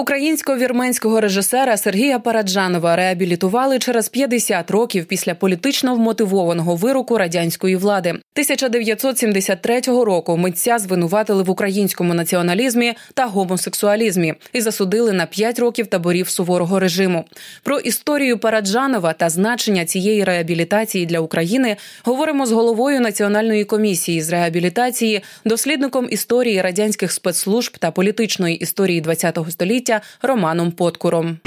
Українсько-вірменського режисера Сергія Параджанова реабілітували через 50 років після політично вмотивованого вироку радянської влади. 1973 року митця звинуватили в українському націоналізмі та гомосексуалізмі і засудили на 5 років таборів суворого режиму. Про історію Параджанова та значення цієї реабілітації для України говоримо з головою національної комісії з реабілітації, дослідником історії радянських спецслужб та політичної історії ХХ століття століття Романом Подкуром.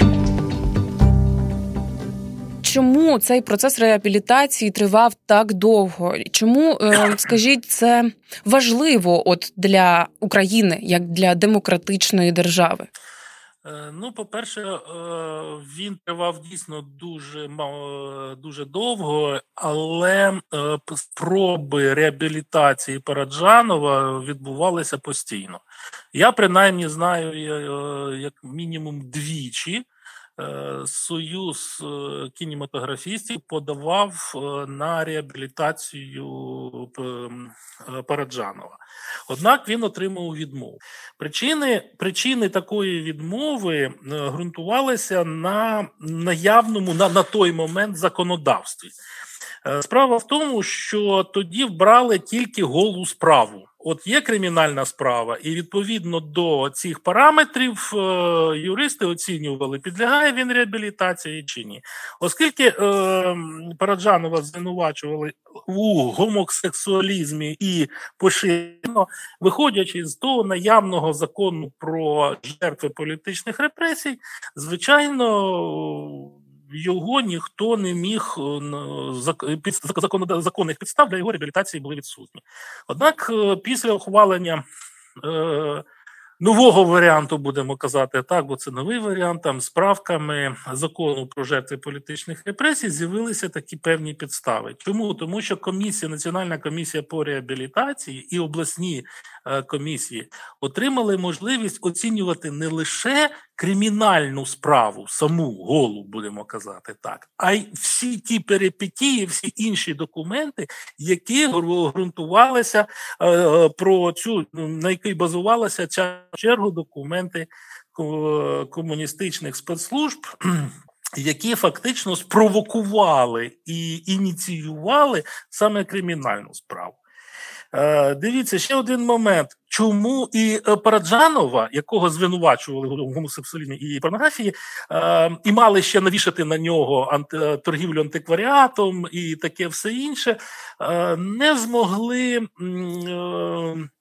Чому цей процес реабілітації тривав так довго? Чому е, скажіть це важливо от для України як для демократичної держави? Е, ну, по-перше, е, він тривав дійсно дуже дуже довго, але спроби реабілітації Параджанова відбувалися постійно. Я принаймні знаю е, як мінімум двічі. Е, Союз е, кінематографістів подавав на реабілітацію Параджанова. Однак він отримав відмову. Причини причини такої відмови ґрунтувалися на наявному на, на той момент законодавстві. Справа в тому, що тоді вбрали тільки голу справу. От є кримінальна справа, і відповідно до цих параметрів е, юристи оцінювали, підлягає він реабілітації чи ні. Оскільки е, Параджанова звинувачували у гомосексуалізмі і поширено, виходячи з того наявного закону про жертви політичних репресій, звичайно його ніхто не міг е, законних підстав для його реабілітації були відсутні. Однак, е, після ухвалення е, нового варіанту, будемо казати так, бо це новий варіант. Там з правками закону про жертви політичних репресій з'явилися такі певні підстави. Чому тому, що комісія, національна комісія по реабілітації і обласні е, комісії отримали можливість оцінювати не лише кримінальну справу, саму голу, будемо казати так, а й всі ті перипетії, всі інші документи, які ґрунтувалися е, е, про цю на якій базувалася ця чергу документи комуністичних спецслужб. Які фактично спровокували і ініціювали саме кримінальну справу. Е, дивіться ще один момент. Чому і е, Параджанова, якого звинувачували в гомосексуалізмі і порнографії, е, і мали ще навішати на нього торгівлю антикваріатом і таке все інше, не змогли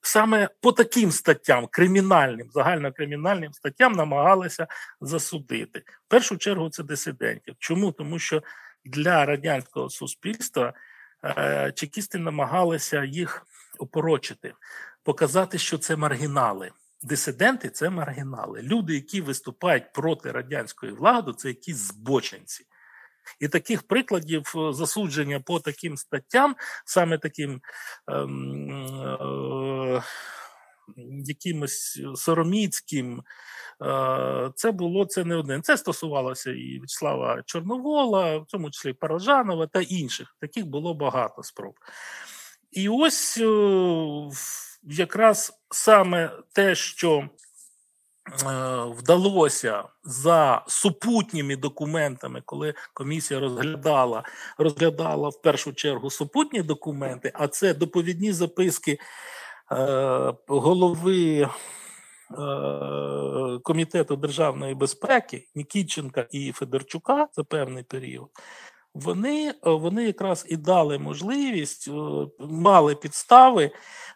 саме по таким статтям, кримінальним, загальнокримінальним статтям, намагалися засудити. В першу чергу це дисидентів. Чому? Тому що для радянського суспільства чекісти намагалися їх опорочити, показати, що це маргінали. Дисиденти це маргінали. Люди, які виступають проти радянської влади, це якісь збоченці. І таких прикладів е, засудження по таким статтям, саме таким ем, е, якимось сороміцьким, е, це було це не один. Це стосувалося і Вячеслава Чорновола, в тому числі Парожанова та інших. Таких було багато спроб. І ось якраз саме те, що е, вдалося за супутніми документами, коли комісія розглядала, розглядала в першу чергу супутні документи, а це доповідні записки е, голови. Е, Комітету державної безпеки Нікітченка і Федорчука за певний період, вони е, вони якраз і дали можливість, е, мали підстави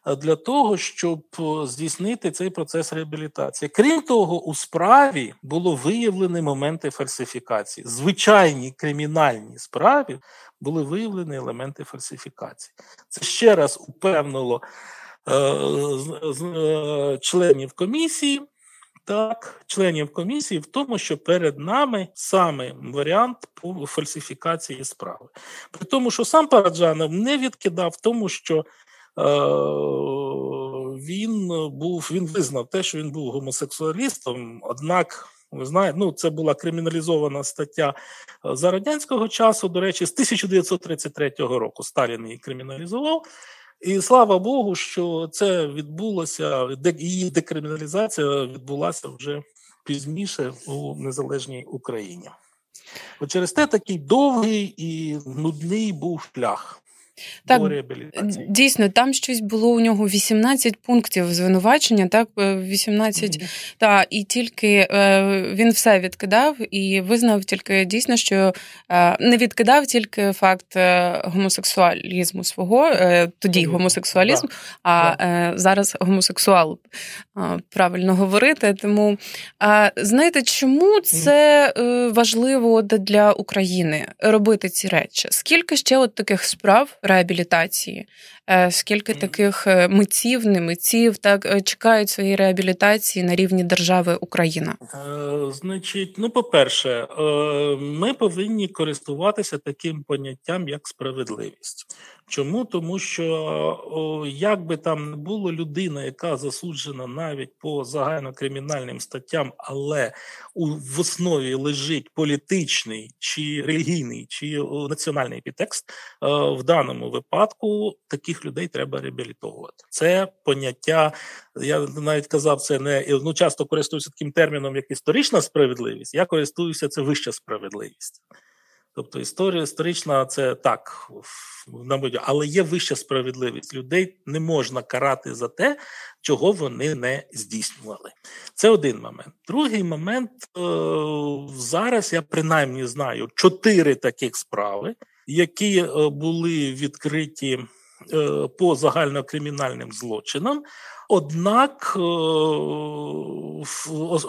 е, для того, щоб здійснити цей процес реабілітації. Крім того, у справі було виявлені моменти фальсифікації. Звичайні кримінальні справі були виявлені елементи фальсифікації. Це ще раз упевнило членів комісії так членів комісії в тому, що перед нами саме варіант по фальсифікації справи. При тому, що сам Параджанов не відкидав тому, що. Е, він був, він визнав те, що він був гомосексуалістом. Однак, ви знаєте, ну це була криміналізована стаття е, за радянського часу. До речі, з 1933 року Сталін її криміналізував. І слава Богу, що це відбулося, її декриміналізація відбулася вже пізніше у незалежній Україні. От через те такий довгий і нудний був шлях. Так, дійсно, там щось було у нього 18 пунктів звинувачення, так 18, mm-hmm. та і тільки е, він все відкидав і визнав тільки дійсно, що е, не відкидав тільки факт е, гомосексуалізму свого, е, тоді mm-hmm. гомосексуалізм, mm-hmm. а е, зараз гомосексуал е, правильно говорити. Тому знаєте, чому це е, важливо для України робити ці речі? Скільки ще от таких справ? Реабілітації. Е, скільки таких е, митців, не митців так е, чекають своєї реабілітації на рівні держави Україна? Значить, ну по-перше, ми повинні користуватися таким поняттям, як справедливість. Чому? Тому що як би там не було людина, яка засуджена навіть по загальнокримінальним статтям, але у в основі лежить політичний чи релігійний чи національний підтекст, в даному випадку таких людей треба реабілітовувати. Це поняття. Я навіть казав, це не ну часто користуюся таким терміном, як історична справедливість. Я користуюся це вища справедливість. Тобто історія історична це так, але є вища справедливість. Людей не можна карати за те, чого вони не здійснювали. Це один момент. Другий момент е, зараз я принаймні знаю чотири таких справи, які е, були відкриті е, по загальнокримінальним злочинам. Однак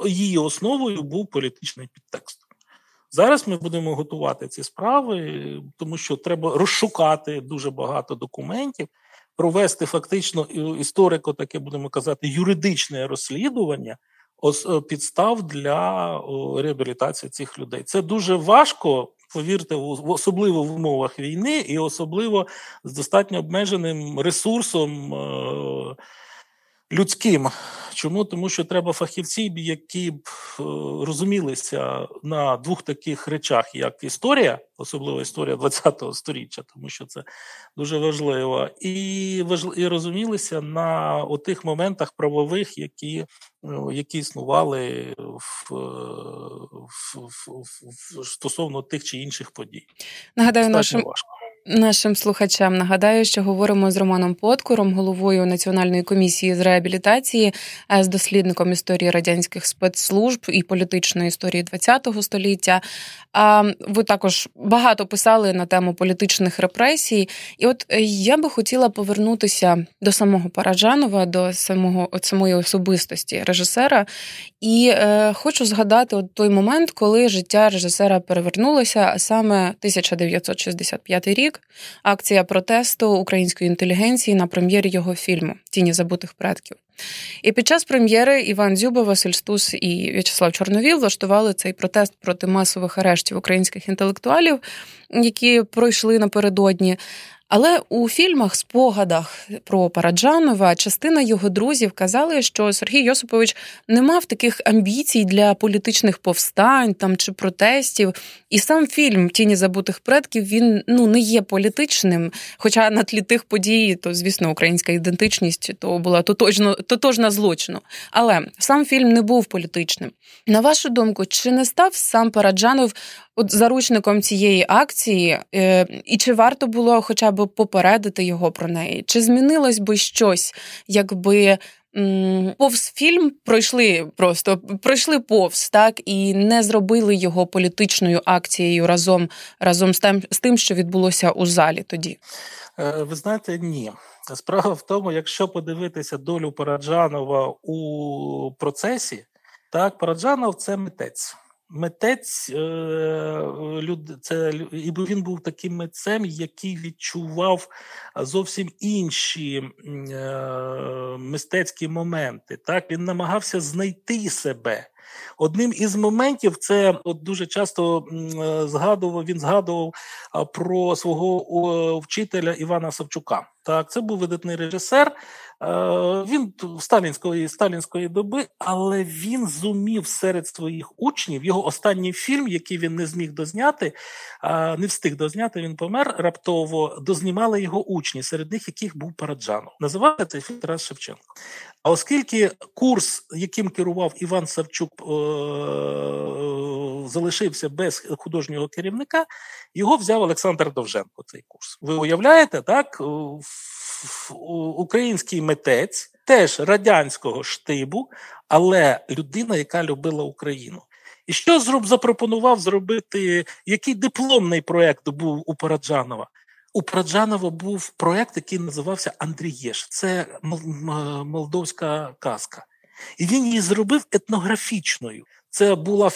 її основою був політичний підтекст. Зараз ми будемо готувати ці справи, тому що треба розшукати дуже багато документів, провести фактично історико, таке будемо казати, юридичне розслідування е, підстав для реабілітації цих людей. Це дуже важко. Повірте, особливо в умовах війни, і особливо з достатньо обмеженим ресурсом е, людським. Чому? Тому що треба фахівці, які б е, розумілися на двох таких речах, як історія, особливо історія ХХ століття, тому що це дуже важливо, і і розумілися на тих моментах правових, які ну, які існували в, в, в, в стосовно тих чи інших подій. Нагадаю, нашим важко. Нашим слухачам. Нагадаю, що говоримо з Романом Подкуром, головою Національної комісії з реабілітації, е, з дослідником історії радянських спецслужб і політичної історії ХХ століття. А Ви також багато писали на тему політичних репресій, і от е, я би хотіла повернутися до самого Параджанова, до самого от самої особистості режисера, і е, хочу згадати от той момент, коли життя режисера перевернулося, а саме 1965 рік акція протесту української інтелігенції на прем'єрі його фільму Тіні забутих предків. І під час прем'єри Іван Дзюба, Василь Стус і В'ячеслав Чорновіл влаштували цей протест проти масових арештів українських інтелектуалів, які пройшли напередодні. Але у фільмах, спогадах про Параджанова, частина його друзів казали, що Сергій Йосипович не мав таких амбіцій для політичних повстань там чи протестів. І сам фільм Тіні забутих предків він ну не є політичним. Хоча на тлі тих подій, то звісно, українська ідентичність то була тотожно, тотожна злочину. Але сам фільм не був політичним. На вашу думку, чи не став сам Параджанов от заручником цієї акції, е, і чи варто було хоча б попередити його про неї? Чи змінилось би щось, якби повз фільм пройшли просто пройшли повз так і не зробили його політичною акцією разом разом з тим, з тим, що відбулося у залі тоді? Е, ви знаєте, ні. Справа в тому, якщо подивитися долю Параджанова у процесі, так Параджанов це митець. Митець е, це і він був таким митцем, який відчував зовсім інші е, мистецькі моменти. Так він намагався знайти себе. Одним із моментів це от дуже часто е, згадував. Він згадував про свого вчителя Івана Савчука. Так, це був видатний режисер, він сталінської сталінської доби, але він зумів серед своїх учнів його останній фільм, який він не зміг дозняти, не встиг дозняти. Він помер раптово. Дознімали його учні, серед них яких був Параджанов. Називається цей фільм Тарас Шевченко. А оскільки курс, яким керував Іван Савчук, е, залишився без художнього керівника, його взяв Олександр Довженко. Цей курс. Ви уявляєте, так? Український митець, теж радянського штибу, але людина, яка любила Україну. І що зроб запропонував зробити? Який дипломний проєкт був у Параджанова? У Праджанова був проєкт, який називався Андрієш. Це молдовська казка. І він її зробив етнографічною. Це була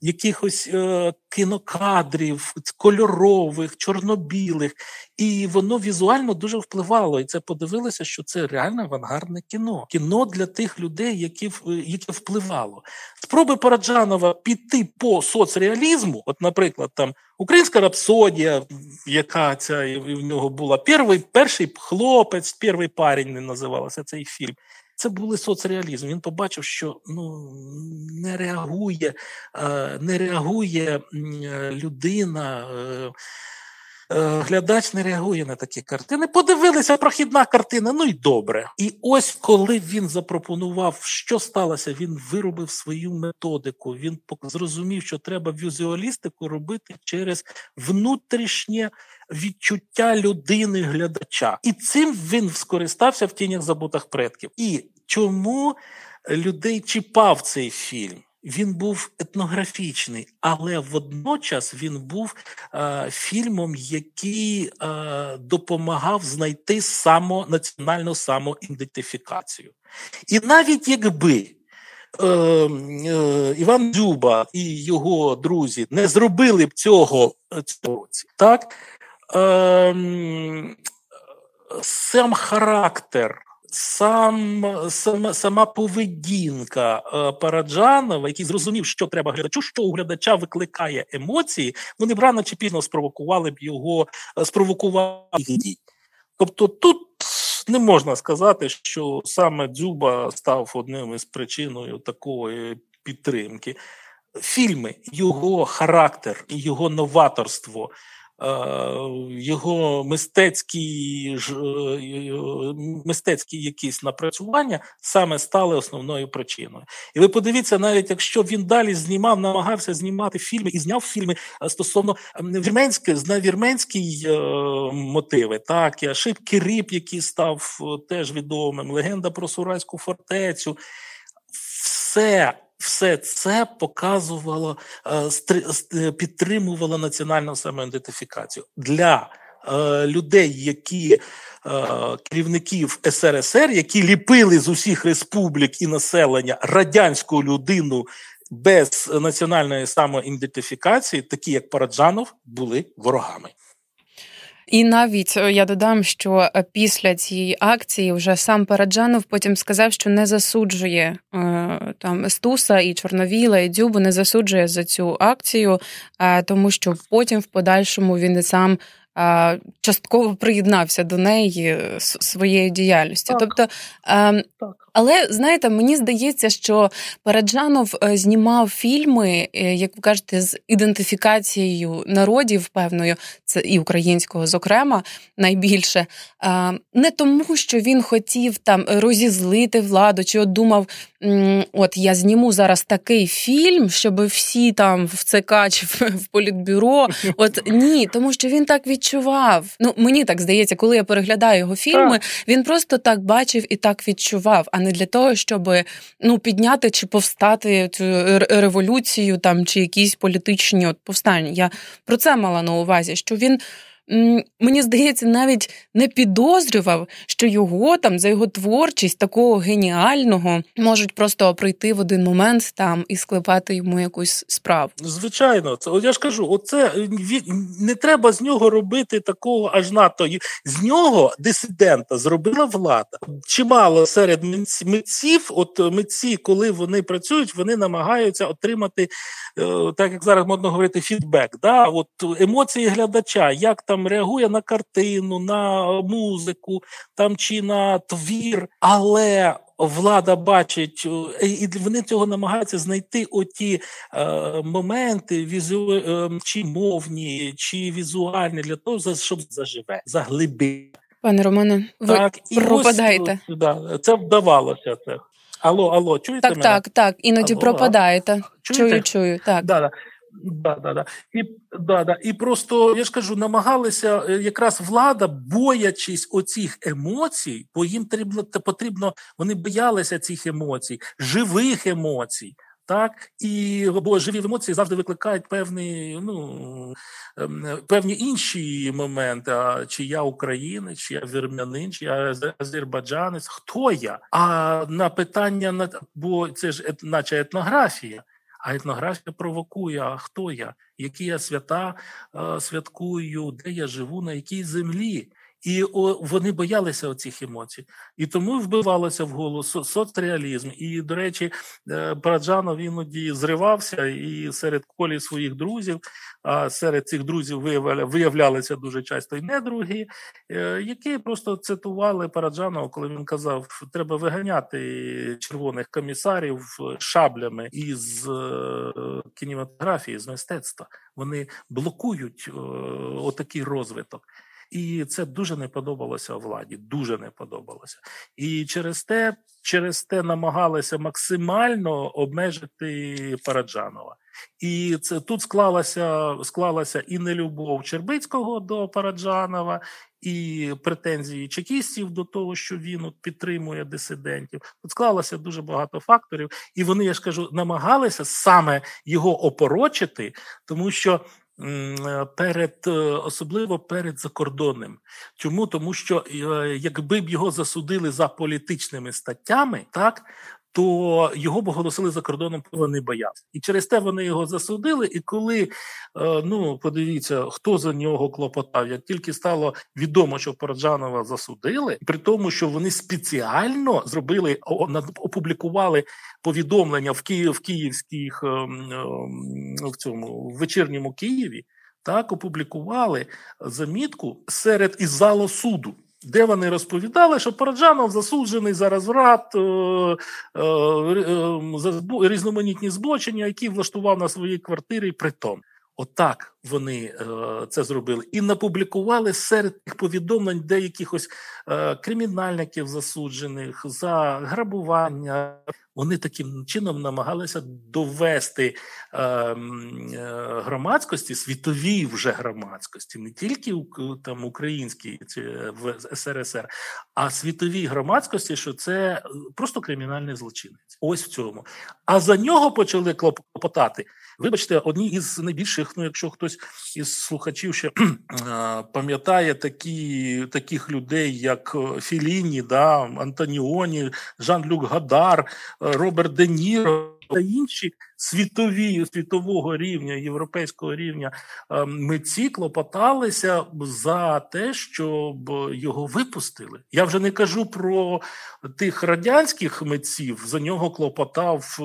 якихось е, кінокадрів, кольорових, чорно-білих, і воно візуально дуже впливало. І це подивилося, що це реально авангардне кіно. Кіно для тих людей, які яке впливало. Спроби Параджанова піти по соцреалізму, от, наприклад, там українська рапсодія, яка ця в нього була перший, перший хлопець, перший парень не називалося цей фільм. Це були соцреалізм. Він побачив, що ну не реагує, е, не реагує людина. Е, глядач не реагує на такі картини. Подивилися прохідна картина, ну й добре. І ось коли він запропонував, що сталося, він виробив свою методику. Він зрозумів, що треба візуалістику робити через внутрішнє відчуття людини глядача, і цим він скористався в тінях забутих предків. І чому людей чіпав цей фільм? Він був етнографічний, але водночас він був е, фільмом, який е, допомагав знайти само, національну самоідентифікацію. І навіть якби е, е, Іван Дзюба і його друзі не зробили б цього цього році, так Ем, сам характер, сам, сама, сама поведінка е, Параджанова, який зрозумів, що треба глядачу, що у глядача викликає емоції, вони б рано чи пізно спровокували б його, е, спровокували. Тобто тут не можна сказати, що саме Дзюба став одним із причиною такої підтримки. Фільми, його характер його новаторство. Е, його мистецькі е, мистецькі якісь напрацювання саме стали основною причиною. І ви подивіться, навіть якщо він далі знімав, намагався знімати фільми і зняв фільми е, стосовно вірменської на вірменські мотиви, так і Ашибки Риб, який став теж відомим, легенда про Сурайську фортецю, все все це показувало, е, підтримувало національну самоідентифікацію для е, людей, які е, керівників СРСР, які ліпили з усіх республік і населення радянську людину без національної самоідентифікації, такі як Параджанов, були ворогами. І навіть е, я додам, що е, після цієї акції вже сам Параджанов потім сказав, що не засуджує е, там Стуса і Чорновіла і Дзюбу, не засуджує за цю акцію, тому що потім в подальшому він і сам частково приєднався до неї своєю діяльністю. Так. Тобто, ем, так. Але знаєте, мені здається, що Параджанов е, знімав фільми, е, як ви кажете, з ідентифікацією народів певною, це і українського, зокрема, найбільше, не тому, що він хотів там розізлити владу, чи от думав, от я зніму зараз такий фільм, щоб всі там в ЦК чи в політбюро. От ні, тому що він так відчував. Ну мені так здається, коли я переглядаю його фільми, він просто так бачив і так відчував, а не для того, щоб ну підняти чи повстати цю революцію там чи якісь політичні от повстання. Я про це мала на увазі, що він мені здається, навіть не підозрював, що його там за його творчість такого геніального можуть просто прийти в один момент там і склепати йому якусь справу. Звичайно, це я ж кажу, оце не треба з нього робити такого аж надто. З нього дисидента зробила влада. Чимало серед митців, от митці, коли вони працюють, вони намагаються отримати, е, так як зараз модно говорити, фідбек. Да? От емоції глядача, як там там реагує на картину, на музику там чи на твір, але влада бачить, е, і вони цього намагаються знайти оті е, моменти, візу, е, чи мовні, чи візуальні для того, щоб заживе, заглибити. Пане Романе, ви так, пропадаєте. Ось, да, це вдавалося. Це. Алло, алло, чуєте? Так, мене? так, так. Іноді алло, пропадаєте. Чуєте? Чую, чую. так. Да, да. Да, да, да. І да, да. і просто я ж кажу, намагалися е, якраз влада, боячись оцих емоцій, бо їм потрібно потрібно, вони боялися цих емоцій, живих емоцій. Так, і бо живі емоції завжди викликають певні, ну ем, певні інші моменти. А чи я українець, чи я вірмянин, чи я азербайджанець, хто я? А на питання на бо це ж наче етнографія. А етнографія провокує: а хто я, які я свята е, святкую, де я живу, на якій землі. І вони боялися оцих емоцій, і тому вбивалося в голову соцреалізм. І, до речі, е, Параджанов іноді зривався і серед колі своїх друзів, а серед цих друзів виявлялися дуже часто і недруги, е, які просто цитували Параджанова, коли він казав, треба виганяти червоних комісарів шаблями із е, кінематографії, з мистецтва. Вони блокують отакий розвиток. І це дуже не подобалося владі. Дуже не подобалося. І через те, через те намагалися максимально обмежити Параджанова. І це тут склалася склалася і нелюбов Чербицького до Параджанова, і претензії чекістів до того, що він от підтримує дисидентів. Тут склалося дуже багато факторів, і вони, я ж кажу, намагалися саме його опорочити, тому що перед е, особливо перед закордонним. Чому тому, що е, якби б його засудили за політичними статтями, так то його б оголосили за кордоном, вони боявся. І через те вони його засудили. І коли е, ну подивіться, хто за нього клопотав, як тільки стало відомо, що Пораджанова засудили, при тому, що вони спеціально зробили опублікували повідомлення в Київ в Київських ем, ем, в цьому в вечірньому Києві, так опублікували замітку серед із залу суду де вони розповідали, що Параджанов засуджений за розврат, е, е, е, за різноманітні збочення, які влаштував на своїй квартирі притом. Отак вони е, це зробили і напублікували серед тих повідомлень деяких ось е, кримінальників засуджених за грабування. Вони таким чином намагалися довести е, е, громадськості, світовій вже громадськості, не тільки там українській в СРСР, а світовій громадськості, що це просто кримінальний злочинець. Ось в цьому. А за нього почали клопотати. Вибачте, одні із найбільших, ну якщо хтось із слухачів ще пам'ятає такі, таких людей, як е, Філіні, да, Антоніоні, Жан-Люк Гадар, е, Роберт Де Ніро та інші світові світового рівня, європейського рівня е, митці клопоталися за те, щоб його випустили. Я вже не кажу про тих радянських митців. За нього клопотав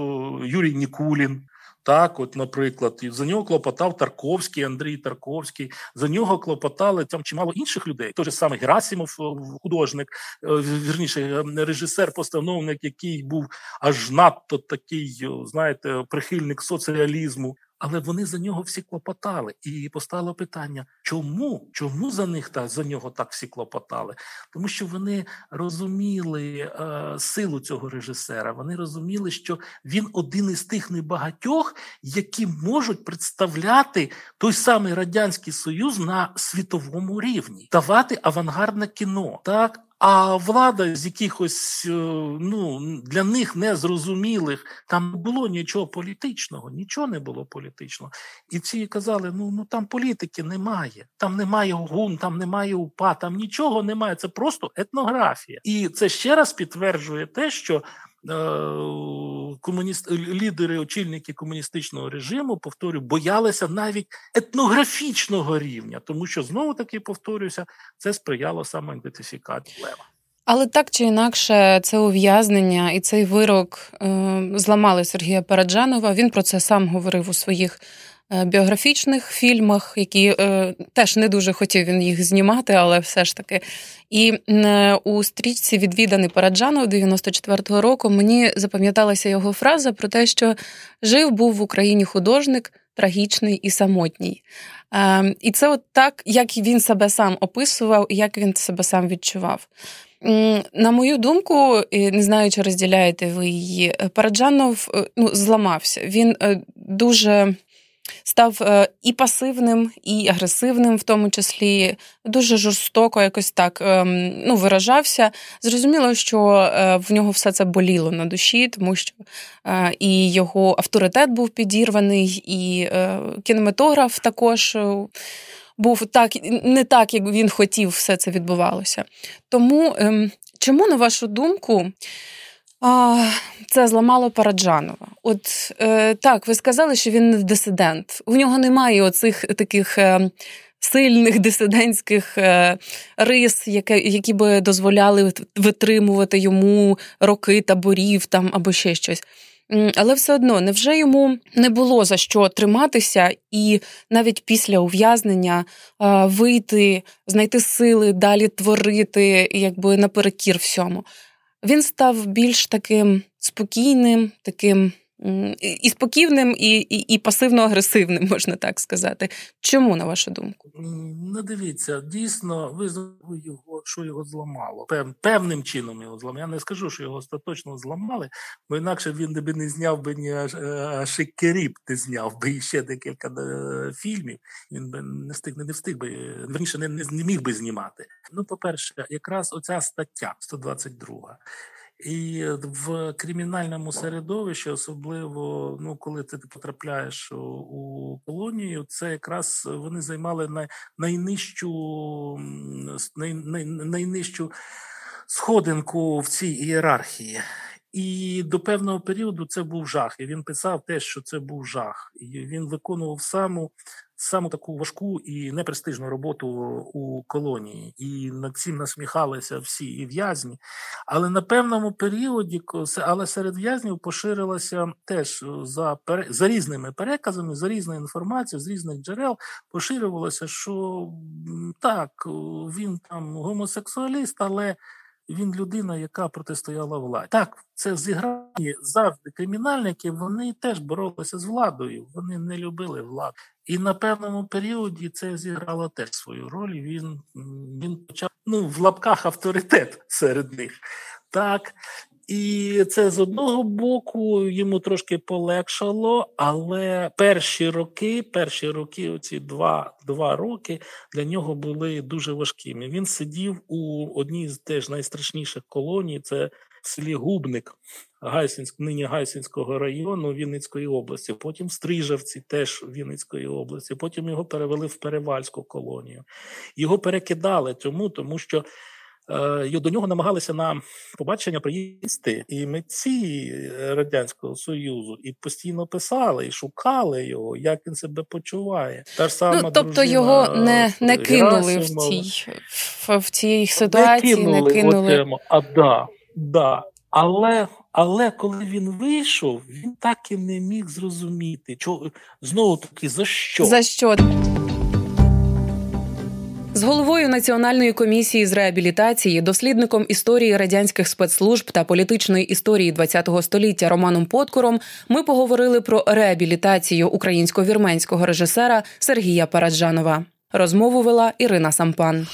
Юрій Нікулін. Так, от, наприклад, і за нього клопотав Тарковський, Андрій Тарковський. За нього клопотали там чимало інших людей. Той же самий Герасимов, е, художник, е, вірніше, е, режисер-постановник, який був аж надто такий, знаєте, прихильник соціалізму але вони за нього всі клопотали. І постало питання: чому? Чому за них та за нього так всі клопотали? Тому що вони розуміли е, силу цього режисера. Вони розуміли, що він один із тих небагатьох, які можуть представляти той самий радянський союз на світовому рівні, давати авангардне кіно. Так а влада з якихось е, ну для них незрозумілих там не було нічого політичного, нічого не було політичного. І ці казали: ну ну там політики немає, там немає гун, там немає упа, там нічого немає. Це просто етнографія. І це ще раз підтверджує те, що. Е, комуніст лідери, очільники комуністичного режиму, повторю, боялися навіть етнографічного рівня, тому що знову таки повторюся, це сприяло саме ідентифікації лева. Але так чи інакше, це ув'язнення і цей вирок е, зламали Сергія Параджанова. Він про це сам говорив у своїх біографічних фільмах, які е, теж не дуже хотів він їх знімати, але все ж таки. І е, у стрічці відвіданий Параджанов 94-го року мені запам'яталася його фраза про те, що жив був в Україні художник трагічний і самотній. Е, і це от так, як він себе сам описував, і як він себе сам відчував. На мою думку, не знаю, чи розділяєте ви її, Параджанов ну, зламався. Він дуже став е, і пасивним, і агресивним, в тому числі, дуже жорстоко якось так ем, ну, виражався. Зрозуміло, що е, в нього все це боліло на душі, тому що е, і його авторитет був підірваний, і кінематограф також. Був так, не так, як він хотів, все це відбувалося. Тому ем, чому, на вашу думку, це зламало Параджанова. От е, так, ви сказали, що він не дисидент. У нього немає оцих таких е, сильних дисидентських е, рис, які, які би дозволяли витримувати йому роки таборів там або ще щось. Але все одно, невже йому не було за що триматися, і навіть після ув'язнення е, вийти, знайти сили, далі творити, якби наперекір всьому? Він став більш таким спокійним, таким і спокійним, і і, і пасивно-агресивним, можна так сказати. Чому, на вашу думку? Ну, дивіться, дійсно, ви його, що його зламало. Пев, певним чином його зламали. Я не скажу, що його остаточно зламали, бо інакше він би не зняв би ні Шикеріп, не зняв би ще декілька е, фільмів. Він би не встиг, не встиг би, верніше, не, не, не міг би знімати. Ну, по-перше, якраз оця стаття 122. І в кримінальному середовищі, особливо ну коли ти потрапляєш у колонію, це якраз вони займали най, найнижчу най, най, найнижчу сходинку в цій ієрархії. І до певного періоду це був жах. І він писав те, що це був жах. І він виконував саму саму таку важку і непрестижну роботу у колонії, і над цим насміхалися всі і в'язні. Але на певному періоді, але серед в'язнів поширилося теж за за різними переказами, за різною інформацією, з різних джерел поширювалося, що так, він там гомосексуаліст, але він людина, яка протистояла владі. Так, це зіграє завжди кримінальники. Вони теж боролися з владою. Вони не любили владу. І на певному періоді це зіграло теж свою роль. Він він почав ну в лапках авторитет серед них. Так, і це з одного боку йому трошки полегшало, але перші роки, перші роки, оці два два роки для нього були дуже важкими. Він сидів у одній з теж найстрашніших колоній. Це в селі Губник Гайсинськ, нині Гайсинського району Вінницької області. Потім в Стрижавці, теж Вінницької області. Потім його перевели в Перевальську колонію. Його перекидали тому, тому що. Е, до нього намагалися на побачення приїсти і митці радянського союзу, і постійно писали і шукали його, як він себе почуває. Та ж сама ну, тобто його не не кинули в цій в, в цій ситуації. Не кинули, не кинули. А да, да. Але але коли він вийшов, він так і не міг зрозуміти, що знову таки за що за що. З головою національної комісії з реабілітації, дослідником історії радянських спецслужб та політичної історії ХХ століття Романом Подкором ми поговорили про реабілітацію українсько-вірменського режисера Сергія Параджанова. Розмову вела Ірина Сампан.